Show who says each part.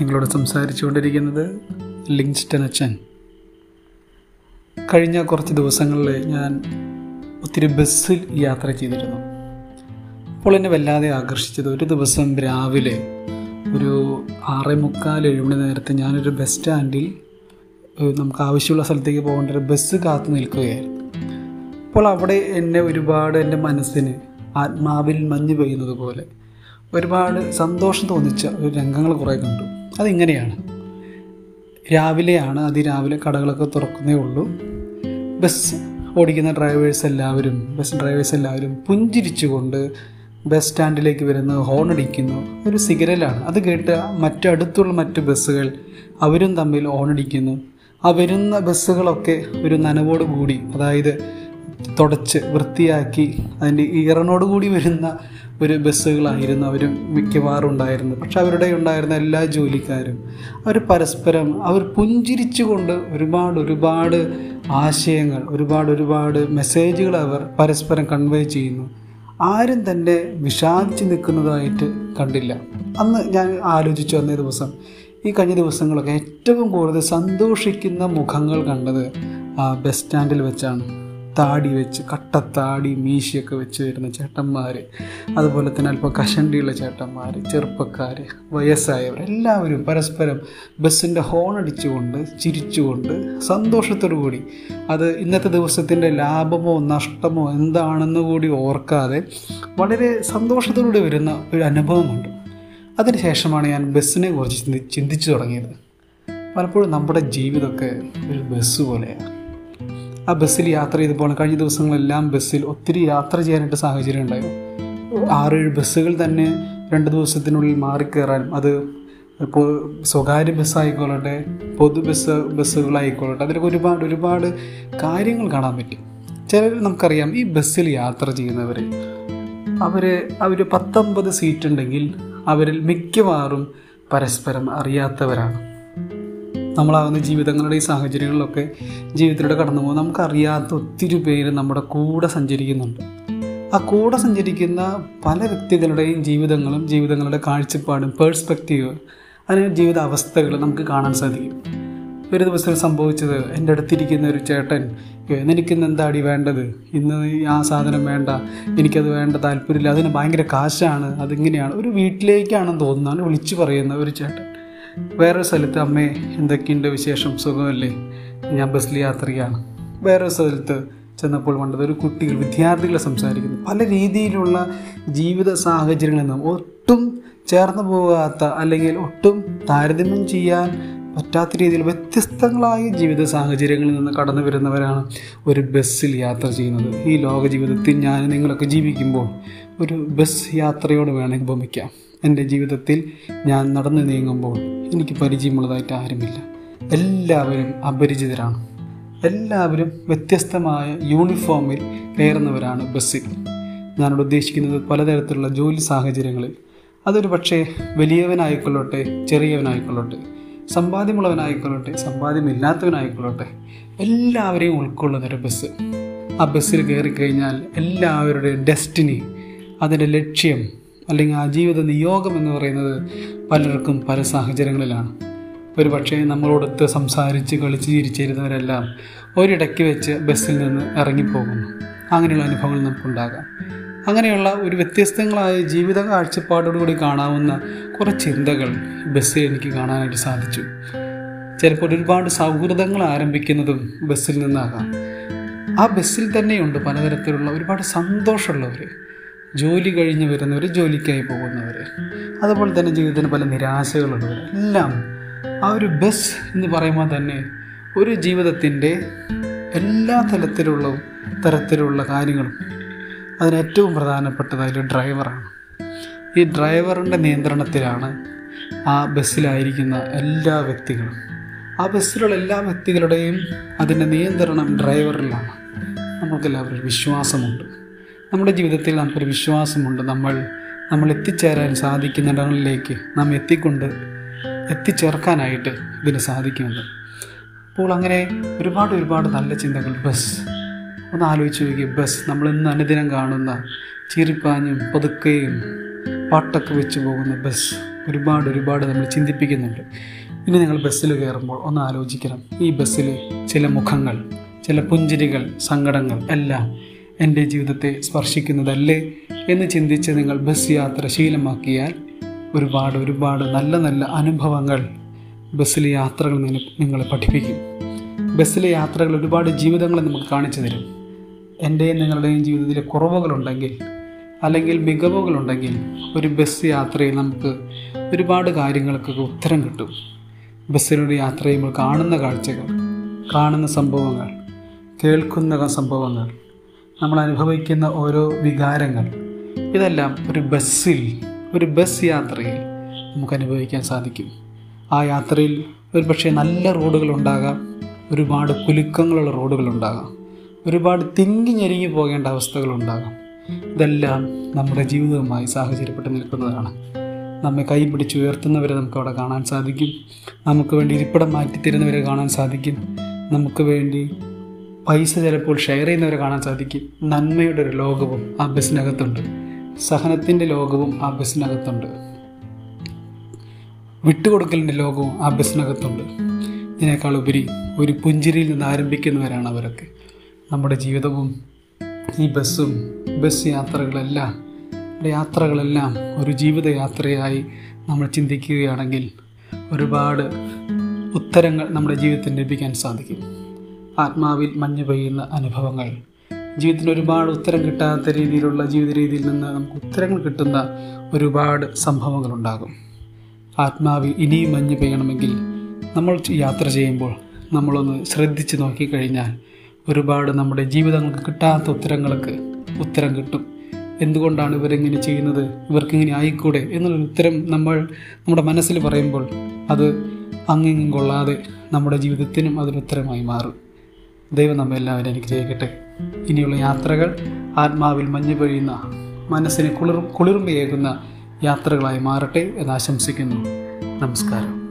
Speaker 1: നിങ്ങളോട് സംസാരിച്ചു കൊണ്ടിരിക്കുന്നത് ലിങ്സ്റ്റൺ അച്ഛൻ. കഴിഞ്ഞ കുറച്ച് ദിവസങ്ങളിൽ ഞാൻ ഒത്തിരി ബസ്സിൽ യാത്ര ചെയ്തിരുന്നു. അപ്പോൾ എന്നെ വല്ലാതെ ആകർഷിച്ചത് ഒരു ദിവസം രാവിലെ ഒരു ആറേ മുക്കാൽ ഏഴ് മണി നേരത്തെ ഞാനൊരു ബസ് സ്റ്റാൻഡിൽ നമുക്ക് ആവശ്യമുള്ള സ്ഥലത്തേക്ക് പോകേണ്ട ഒരു ബസ് കാത്തു നിൽക്കുകയായിരുന്നു. അപ്പോൾ അവിടെ എന്നെ ഒരുപാട് എന്റെ മനസ്സിന് ആത്മാവിൽ മഞ്ഞ് പെയ്യുന്നത് പോലെ ഒരുപാട് സന്തോഷം തോന്നിച്ച ഒരു രംഗങ്ങൾ കുറേ കണ്ടു. അതിങ്ങനെയാണ്. രാവിലെയാണ് അതിരാവിലെ കടകളൊക്കെ തുറക്കുന്നേ ഉള്ളൂ. ബസ് ഓടിക്കുന്ന ഡ്രൈവേഴ്സ് എല്ലാവരും ബസ് ഡ്രൈവേഴ്സ് എല്ലാവരും പുഞ്ചിരിച്ചുകൊണ്ട് ബസ് സ്റ്റാൻഡിലേക്ക് വരുന്നു ഹോൺ അടിക്കുന്നു. ഒരു സിഗരലാണ്. അത് കേട്ട് മറ്റടുത്തുള്ള മറ്റു ബസ്സുകൾ അവരും തമ്മിൽ ഹോൺ അടിക്കുന്നു. ആ വരുന്ന ബസ്സുകളൊക്കെ ഒരു നനവോട് കൂടി അതായത് തുടച്ച് വൃത്തിയാക്കി അതിന്റെ ഈറനോട് കൂടി വരുന്ന ഒരു ബസ്സുകളായിരുന്നു അവർ മിക്കവാറും ഉണ്ടായിരുന്നത്. പക്ഷെ അവരുടെ ഉണ്ടായിരുന്ന എല്ലാ ജോലിക്കാരും അവർ പരസ്പരം അവർ പുഞ്ചിരിച്ചുകൊണ്ട് ഒരുപാട് ഒരുപാട് ആശയങ്ങൾ ഒരുപാട് ഒരുപാട് മെസ്സേജുകൾ അവർ പരസ്പരം കൺവേ ചെയ്യുന്നു. ആരും തന്നെ വിഷാദിച്ച് നിൽക്കുന്നതായിട്ട് കണ്ടില്ല. അന്ന് ഞാൻ ആലോചിച്ചു അന്നേ ദിവസം ഈ കഴിഞ്ഞ ദിവസങ്ങളൊക്കെ ഏറ്റവും കൂടുതൽ സന്തോഷിക്കുന്ന മുഖങ്ങൾ കണ്ടത് ബസ് സ്റ്റാൻഡിൽ വെച്ചാണ്. താടി വെച്ച് കട്ടത്താടി മീശയൊക്കെ വെച്ച് വരുന്ന ചേട്ടന്മാർ അതുപോലെ തന്നെ അല്പം കഷണ്ടിയുള്ള ചേട്ടന്മാർ ചെറുപ്പക്കാർ വയസ്സായവർ എല്ലാവരും പരസ്പരം ബസ്സിന്റെ ഹോൺ അടിച്ചുകൊണ്ട് ചിരിച്ചുകൊണ്ട് സന്തോഷത്തോടു കൂടി. അത് ഇന്നത്തെ ദിവസത്തിന്റെ ലാഭമോ നഷ്ടമോ എന്താണെന്ന് കൂടി ഓർക്കാതെ വളരെ സന്തോഷത്തോടുകൂടി വരുന്ന ഒരു അനുഭവമുണ്ട്. അതിനുശേഷമാണ് ഞാൻ ബസ്സിനെ കുറിച്ച് ചിന്തി ചിന്തിച്ചു തുടങ്ങിയത്. പലപ്പോഴും നമ്മുടെ ജീവിതമൊക്കെ ഒരു ബസ് പോലെയാണ്. ആ ബസ്സിൽ യാത്ര ചെയ്തപ്പോൾ കഴിഞ്ഞ ദിവസങ്ങളെല്ലാം ബസ്സിൽ ഒത്തിരി യാത്ര ചെയ്യാനായിട്ട് സാഹചര്യം ഉണ്ടായിരുന്നു ആറേഴ് ബസ്സുകൾ തന്നെ രണ്ട് ദിവസത്തിനുള്ളിൽ മാറിക്കയറാനും അത് ഇപ്പോൾ സ്വകാര്യ ബസ്സായിക്കോളട്ടെ പൊതു ബസ് ബസ്സുകളായിക്കോളട്ടെ അതിലൊക്കെ ഒരുപാട് ഒരുപാട് കാര്യങ്ങൾ കാണാൻ പറ്റും. ചിലർ നമുക്കറിയാം ഈ ബസ്സിൽ യാത്ര ചെയ്യുന്നവർ അവർ അവർ പത്തൊമ്പത് സീറ്റ് ഉണ്ടെങ്കിൽ അവരിൽ മിക്കവാറും പരസ്പരം അറിയാത്തവരാണ്. നമ്മളാവുന്ന ജീവിതങ്ങളുടെ ഈ സാഹചര്യങ്ങളിലൊക്കെ ജീവിതത്തിലൂടെ കടന്നു പോകുന്ന നമുക്കറിയാത്ത ഒത്തിരി പേര് നമ്മുടെ കൂടെ സഞ്ചരിക്കുന്നുണ്ട്. ആ കൂടെ സഞ്ചരിക്കുന്ന പല വ്യക്തികളുടെയും ജീവിതങ്ങളും ജീവിതങ്ങളുടെ കാഴ്ചപ്പാടും പേഴ്സ്പെക്റ്റീവ് അതിന് ജീവിത അവസ്ഥകൾ നമുക്ക് കാണാൻ സാധിക്കും. ഒരു ദിവസം സംഭവിച്ചത് എന്റെ അടുത്തിരിക്കുന്ന ഒരു ചേട്ടൻ എനിക്കിന്ന് എന്താ എന്താടി വേണ്ടത്? ഇന്ന് ആ സാധനം വേണ്ട. എനിക്കത് വേണ്ട താല്പര്യമില്ല. അതിന് ഭയങ്കര കാശാണ്. അതിങ്ങനെയാണ്. ഒരു വീട്ടിലേക്കാണെന്ന് തോന്നുന്നതാണ് വിളിച്ചു പറയുന്ന ഒരു ചേട്ടൻ. വേറൊരു സ്ഥലത്ത് അമ്മേ എന്തൊക്കെയുണ്ട് വിശേഷം? സുഖമല്ലേ? ഞാൻ ബസ്സിൽ യാത്രയാണ്. വേറൊരു സ്ഥലത്ത് ചെന്നപ്പോൾ കണ്ടത് ഒരു കുട്ടികൾ വിദ്യാർത്ഥികളെ സംസാരിക്കുന്നു. പല രീതിയിലുള്ള ജീവിത സാഹചര്യങ്ങളിൽ നിന്നും ഒട്ടും ചേർന്ന് പോകാത്ത അല്ലെങ്കിൽ ഒട്ടും താരതമ്യം ചെയ്യാൻ പറ്റാത്ത രീതിയിൽ വ്യത്യസ്തങ്ങളായ ജീവിത സാഹചര്യങ്ങളിൽ നിന്ന് കടന്നു വരുന്നവരാണ് ഒരു ബസ്സിൽ യാത്ര ചെയ്യുന്നത്. ഈ ലോക ജീവിതത്തിൽ ഞാൻ നിങ്ങളൊക്കെ ജീവിക്കുമ്പോൾ ഒരു ബസ് യാത്രയോട് വേണമെങ്കിൽ ഉപമിക്കാം എന്റെ ജീവിതത്തിൽ ഞാൻ നടന്നു നീങ്ങുമ്പോൾ എനിക്ക് പരിചയമുള്ളതായിട്ട് ആരുമില്ല. എല്ലാവരും അപരിചിതരാണ്. എല്ലാവരും വ്യത്യസ്തമായ യൂണിഫോമിൽ കയറുന്നവരാണ് ബസ്സിൽ ഞാനിവിടെ ഉദ്ദേശിക്കുന്നത് പലതരത്തിലുള്ള ജോലി സാഹചര്യങ്ങളിൽ. അതൊരു പക്ഷേ വലിയവനായിക്കൊള്ളട്ടെ ചെറിയവനായിക്കൊള്ളട്ടെ സമ്പാദ്യമുള്ളവനായിക്കൊള്ളട്ടെ സമ്പാദ്യമില്ലാത്തവനായിക്കൊള്ളട്ടെ എല്ലാവരെയും ഉൾക്കൊള്ളുന്നൊരു ബസ്. ആ ബസ്സിൽ കയറിക്കഴിഞ്ഞാൽ എല്ലാവരുടെയും ഡെസ്റ്റിനി അതിന്റെ ലക്ഷ്യം അല്ലെങ്കിൽ ആ ജീവിത നിയോഗം എന്ന് പറയുന്നത് പലർക്കും പല സാഹചര്യങ്ങളിലാണ്. ഒരു പക്ഷേ നമ്മളോടൊത്ത് സംസാരിച്ച് കളിച്ച് ചിരിച്ചിരുന്നവരെല്ലാം ഒരിടയ്ക്ക് വെച്ച് ബസ്സിൽ നിന്ന് ഇറങ്ങിപ്പോകുന്നു. അങ്ങനെയുള്ള അനുഭവങ്ങൾ നമുക്കുണ്ടാകാം. അങ്ങനെയുള്ള ഒരു വ്യത്യസ്തങ്ങളായ ജീവിത കാഴ്ചപ്പാടോടുകൂടി കാണാവുന്ന കുറേ ചിന്തകൾ ബസ്സിൽ എനിക്ക് കാണാനായിട്ട് സാധിച്ചു. ചിലപ്പോൾ ഒരുപാട് സൗഹൃദങ്ങൾ ആരംഭിക്കുന്നതും ബസ്സിൽ നിന്നാകാം. ആ ബസ്സിൽ തന്നെയുണ്ട് പലതരത്തിലുള്ള ഒരുപാട് സന്തോഷമുള്ളവർ. ജോലി കഴിഞ്ഞ് വരുന്നവർ ജോലിക്കായി പോകുന്നവർ അതുപോലെ തന്നെ ജീവിതത്തിന് പല നിരാശകളുള്ളവർ എല്ലാം ആ ഒരു ബസ് എന്ന് പറയുമ്പോൾ തന്നെ ഒരു ജീവിതത്തിന്റെ എല്ലാ തലത്തിലുള്ള തരത്തിലുള്ള കാര്യങ്ങളും അതിന് ഏറ്റവും അതിൽ ഡ്രൈവറാണ് ഈ ഡ്രൈവറിന്റെ നിയന്ത്രണത്തിലാണ് ആ ബസ്സിലായിരിക്കുന്ന എല്ലാ വ്യക്തികളും. ആ ബസ്സിലുള്ള എല്ലാ വ്യക്തികളുടെയും അതിന്റെ നിയന്ത്രണം ഡ്രൈവറിലാണ് നമുക്കെല്ലാവരും വിശ്വാസമുണ്ട്. നമ്മുടെ ജീവിതത്തിൽ നമുക്കൊരു വിശ്വാസമുണ്ട്. നമ്മൾ നമ്മൾ എത്തിച്ചേരാൻ സാധിക്കുന്ന ഇടങ്ങളിലേക്ക് നാം എത്തിക്കൊണ്ട് എത്തിച്ചേർക്കാനായിട്ട് ഇതിന് സാധിക്കുന്നത് അപ്പോൾ അങ്ങനെ ഒരുപാട് ഒരുപാട് നല്ല ചിന്തകൾ ബസ്. ഒന്ന് ആലോചിച്ച് നോക്കി ബസ്. നമ്മൾ ഇന്ന് അനുദിനം കാണുന്ന ചീറിപ്പാഞ്ഞും പതുക്കയും പാട്ടൊക്കെ വെച്ച് പോകുന്ന ബസ്. ഒരുപാട് ഒരുപാട് നമ്മൾ ചിന്തിപ്പിക്കുന്നുണ്ട്. ഇനി നിങ്ങൾ ബസ്സിൽ കയറുമ്പോൾ ഒന്ന് ആലോചിക്കണം. ഈ ബസ്സിൽ ചില മുഖങ്ങൾ ചില പുഞ്ചിരികൾ സങ്കടങ്ങൾ എല്ലാം എന്റെ ജീവിതത്തെ സ്പർശിക്കുന്നതല്ലേ എന്ന് ചിന്തിച്ച് നിങ്ങൾ ബസ് യാത്ര ശീലമാക്കിയാൽ ഒരുപാട് ഒരുപാട് നല്ല നല്ല അനുഭവങ്ങൾ ബസ്സിലെ യാത്രകൾ നിങ്ങളെ പഠിപ്പിക്കും. ബസ്സിലെ യാത്രകൾ ഒരുപാട് ജീവിതങ്ങളെ നമുക്ക് കാണിച്ചു തരും. എന്റെയും നിങ്ങളുടെയും ജീവിതത്തിലെ കുറവുകളുണ്ടെങ്കിൽ അല്ലെങ്കിൽ മികവുകളുണ്ടെങ്കിൽ ഒരു ബസ് യാത്രയിൽ നമുക്ക് ഒരുപാട് കാര്യങ്ങൾക്കൊക്കെ ഉത്തരം കിട്ടും. ബസ്സിലൂടെ യാത്ര ചെയ്യുമ്പോൾ കാണുന്ന കാഴ്ചകൾ കാണുന്ന സംഭവങ്ങൾ കേൾക്കുന്ന സംഭവങ്ങൾ നമ്മൾ അനുഭവിക്കുന്ന ഓരോ വികാരങ്ങൾ. ഇതെല്ലാം ഒരു ബസ്സിൽ ഒരു ബസ് യാത്രയിൽ നമുക്ക് അനുഭവിക്കാൻ സാധിക്കും. ആ യാത്രയിൽ ഒരു പക്ഷേ നല്ല റോഡുകളുണ്ടാകാം ഒരുപാട് കുലുക്കങ്ങളുള്ള റോഡുകളുണ്ടാകാം ഒരുപാട് തിങ്ങി ഞെരുങ്ങി പോകേണ്ട അവസ്ഥകളുണ്ടാകാം ഇതെല്ലാം നമ്മുടെ ജീവിതവുമായി സാഹചര്യപ്പെട്ട് നിൽക്കുന്നതാണ്. നമ്മെ കൈ പിടിച്ച് ഉയർത്തുന്നവരെ നമുക്ക് അവിടെ കാണാൻ സാധിക്കും. നമുക്ക് വേണ്ടി ഇരിപ്പിടം മാറ്റിത്തരുന്നവരെ കാണാൻ സാധിക്കും. നമുക്ക് വേണ്ടി പൈസ ചിലപ്പോൾ ഷെയർ ചെയ്യുന്നവരെ കാണാൻ സാധിക്കും. നന്മയുടെ ഒരു ലോകവും ആ ബസ്സിനകത്തുണ്ട്. സഹനത്തിന്റെ ലോകവും ആ ബസ്സിനകത്തുണ്ട്. വിട്ടുകൊടുക്കലിന്റെ ലോകവും ആ ബസ്സിനകത്തുണ്ട്. ഇതിനേക്കാൾ ഉപരി ഒരു പുഞ്ചിരിയിൽ നിന്ന് ആരംഭിക്കുന്നവരാണ് അവരൊക്കെ. നമ്മുടെ ജീവിതവും ഈ ബസ്സും ബസ് യാത്രകളെല്ലാം യാത്രകളെല്ലാം ഒരു ജീവിതയാത്രയായി നമ്മൾ ചിന്തിക്കുകയാണെങ്കിൽ ഒരുപാട് ഉത്തരങ്ങൾ നമ്മുടെ ജീവിതത്തിൽ ലഭിക്കാൻ സാധിക്കും. ആത്മാവിൽ മഞ്ഞ് പെയ്യുന്ന അനുഭവങ്ങൾ. ജീവിതത്തിന് ഒരുപാട് ഉത്തരം കിട്ടാത്ത രീതിയിലുള്ള ജീവിത രീതിയിൽ നിന്ന് നമുക്ക് ഉത്തരങ്ങൾ കിട്ടുന്ന ഒരുപാട് സംഭവങ്ങളുണ്ടാകും. ആത്മാവിൽ ഇനിയും മഞ്ഞ് പെയ്യണമെങ്കിൽ നമ്മൾ യാത്ര ചെയ്യുമ്പോൾ നമ്മളൊന്ന് ശ്രദ്ധിച്ച് നോക്കിക്കഴിഞ്ഞാൽ ഒരുപാട് നമ്മുടെ ജീവിതങ്ങൾക്ക് കിട്ടാത്ത ഉത്തരങ്ങൾക്ക് ഉത്തരം കിട്ടും. എന്തുകൊണ്ടാണ് ഇവരിങ്ങനെ ചെയ്യുന്നത്? ഇവർക്കിങ്ങനെ ആയിക്കൂടെ? എന്നുള്ള ഉത്തരം നമ്മൾ നമ്മുടെ മനസ്സിൽ പറയുമ്പോൾ അത് അങ്ങിങ്ങും കൊള്ളാതെ നമ്മുടെ ജീവിതത്തിനും അതൊരു ഉത്തരമായി മാറും. ദൈവം നമ്മെ എല്ലാവരും അനുഗ്രഹിക്കട്ടെ. ഇനിയുള്ള യാത്രകൾ ആത്മാവിൽ മഞ്ഞു പൊഴിയുന്ന മനസ്സിന് കുളിർ കുളിർമയേകുന്ന യാത്രകളായി മാറട്ടെ എന്ന് ആശംസിക്കുന്നു. നമസ്കാരം.